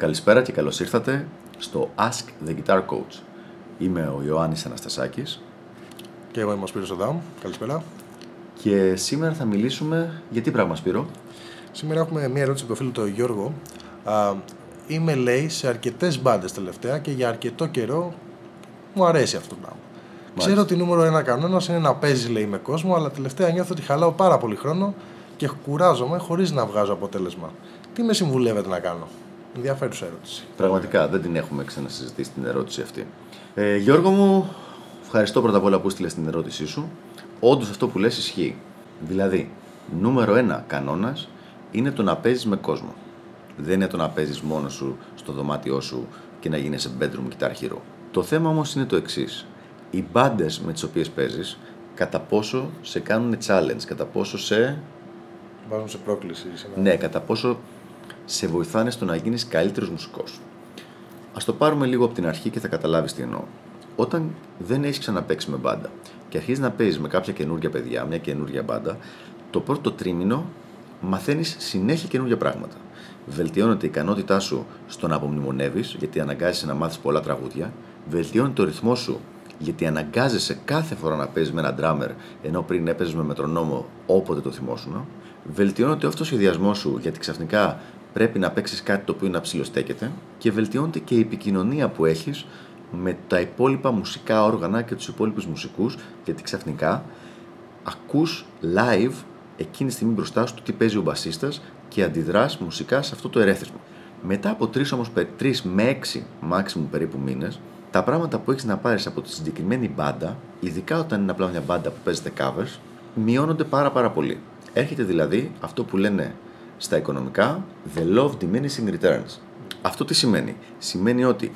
Καλησπέρα και καλώς ήρθατε στο Ask the Guitar Coach. Είμαι ο Ιωάννης Αναστασάκης Και εγώ είμαι ο Σπύρος Οδάμ. Καλησπέρα. και σήμερα θα μιλήσουμε για τι πράγμα Σπύρο; Σήμερα έχουμε μία ερώτηση από το φίλο του Γιώργο. Α, είμαι, λέει, σε αρκετές μπάντες τελευταία και για αρκετό καιρό μου αρέσει αυτό το πράγμα. Ξέρω ότι νούμερο ένα κανόνας είναι να παίζει, λέει, με κόσμο, αλλά τελευταία νιώθω ότι χαλάω πάρα πολύ χρόνο και κουράζομαι χωρίς να βγάζω αποτέλεσμα. Τι με συμβουλεύετε να κάνω; Ενδιαφέρουσα ερώτηση. Πραγματικά δεν την έχουμε ξανασυζητήσει την ερώτηση αυτή. Ε, Γιώργο μου, ευχαριστώ πρώτα απ' όλα που στείλε την ερώτησή σου. Όντως αυτό που λες ισχύει. Δηλαδή, νούμερο ένα κανόνας είναι το να παίζεις με κόσμο. Δεν είναι το να παίζεις μόνος σου στο δωμάτιό σου και να γίνεσαι bedroom guitar hero. Το θέμα όμως είναι το εξής. Οι μπάντες με τις οποίες παίζεις, κατά πόσο σε κάνουν challenge, κατά πόσο σε Βάζουν σε πρόκληση. σε ένα- ναι, κατά πόσο σε βοηθάνε στο να γίνεις καλύτερος μουσικός. Ας το πάρουμε λίγο από την αρχή και θα καταλάβεις τι εννοώ. Όταν δεν έχεις ξαναπαίξει με μπάντα και αρχίζεις να παίζεις με κάποια καινούργια παιδιά, μια καινούργια μπάντα, το πρώτο τρίμηνο μαθαίνεις συνέχεια καινούργια πράγματα. Βελτιώνεται η ικανότητά σου στο να απομνημονεύεις, γιατί αναγκάζεσαι να μάθεις πολλά τραγούδια. Βελτιώνεται το ρυθμό σου, γιατί αναγκάζεσαι κάθε φορά να παίζεις με έναν drummer, ενώ πριν έπαιζες με μετρονόμο όποτε το θυμόσουν. Βελτιώνεται ο αυτοσχεδιασμό σου, γιατί ξαφνικά πρέπει να παίξεις κάτι το οποίο να ψηλοστέκεται. Και βελτιώνεται και η επικοινωνία που έχεις με τα υπόλοιπα μουσικά όργανα και τους υπόλοιπους μουσικούς, γιατί ξαφνικά ακούς live εκείνη τη στιγμή μπροστά σου το τι παίζει ο μπασίστας και αντιδράς μουσικά σε αυτό το ερέθισμα. Μετά από τρεις όμως, πε- τρεις με έξι maximum περίπου μήνες, τα πράγματα που έχεις να πάρεις από τη συγκεκριμένη μπάντα, ειδικά όταν είναι απλά μια μπάντα που παίζεται covers, μειώνονται πάρα πάρα πολύ. Έρχεται δηλαδή αυτό που λένε στα οικονομικά the law of diminishing returns. Αυτό τι σημαίνει; Σημαίνει ότι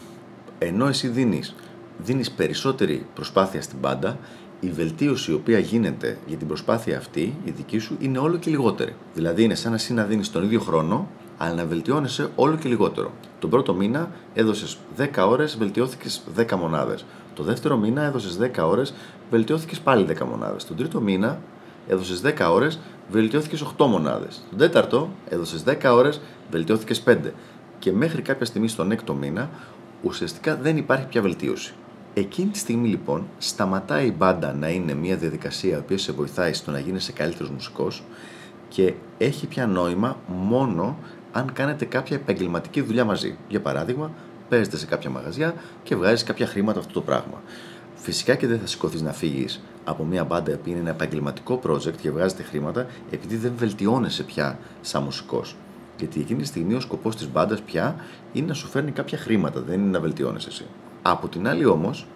ενώ εσύ δίνεις, δίνεις περισσότερη προσπάθεια στην πάντα, η βελτίωση η οποία γίνεται για την προσπάθεια αυτή, η δική σου, είναι όλο και λιγότερη. Δηλαδή είναι σαν να εσύ να δίνεις τον ίδιο χρόνο, αλλά να βελτιώνεσαι όλο και λιγότερο. Τον πρώτο μήνα έδωσες 10 ώρες, βελτιώθηκες 10 μονάδες. Το δεύτερο μήνα έδωσες 10 ώρες, βελτιώθηκες πάλι 10 μονάδες. Τον τρίτο μήνα έδωσες 10 ώρες, βελτιώθηκες 8 μονάδες. Τον τέταρτο έδωσες 10 ώρες, βελτιώθηκες 5. Και μέχρι κάποια στιγμή στον έκτο μήνα ουσιαστικά δεν υπάρχει πια βελτίωση. Εκείνη τη στιγμή λοιπόν σταματάει η μπάντα να είναι μια διαδικασία η οποία σε βοηθάει στο να γίνεσαι καλύτερος μουσικός και έχει πια νόημα μόνο αν κάνετε κάποια επαγγελματική δουλειά μαζί. Για παράδειγμα, παίζετε σε κάποια μαγαζιά και βγάζεις κάποια χρήματα αυτό το πράγμα. Φυσικά και δεν θα σηκωθείς να φύγεις από μια μπάντα που είναι ένα επαγγελματικό project και βγάζετε χρήματα επειδή δεν βελτιώνεσαι πια σαν μουσικός. Γιατί εκείνη τη στιγμή ο σκοπός της μπάντας πια είναι να σου φέρνει κάποια χρήματα, δεν είναι να βελτιώνεσαι εσύ. Από την άλλη όμως,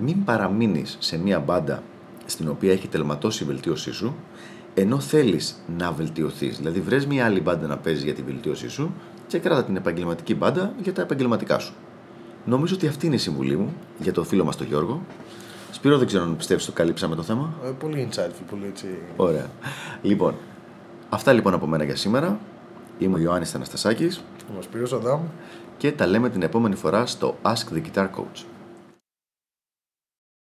μην παραμείνεις σε μια μπάντα στην οποία έχει τελματώσει η βελτίωσή σου, ενώ θέλεις να βελτιωθείς. Δηλαδή, βρες μια άλλη μπάντα να παίζεις για τη βελτίωσή σου και κράτα την επαγγελματική μπάντα για τα επαγγελματικά σου. Νομίζω ότι αυτή είναι η συμβουλή μου για το φίλο μας τον Γιώργο. Σπύρο, δεν ξέρω αν πιστεύεις το καλύψαμε το θέμα. Ε, πολύ insightful, πολύ έτσι. Ωραία. Λοιπόν, αυτά λοιπόν από μένα για σήμερα. Είμαι ο Ιωάννης Αναστασάκης Είμαι ο Σπύρος Οδάμ. και τα λέμε την επόμενη φορά στο Ask the Guitar Coach.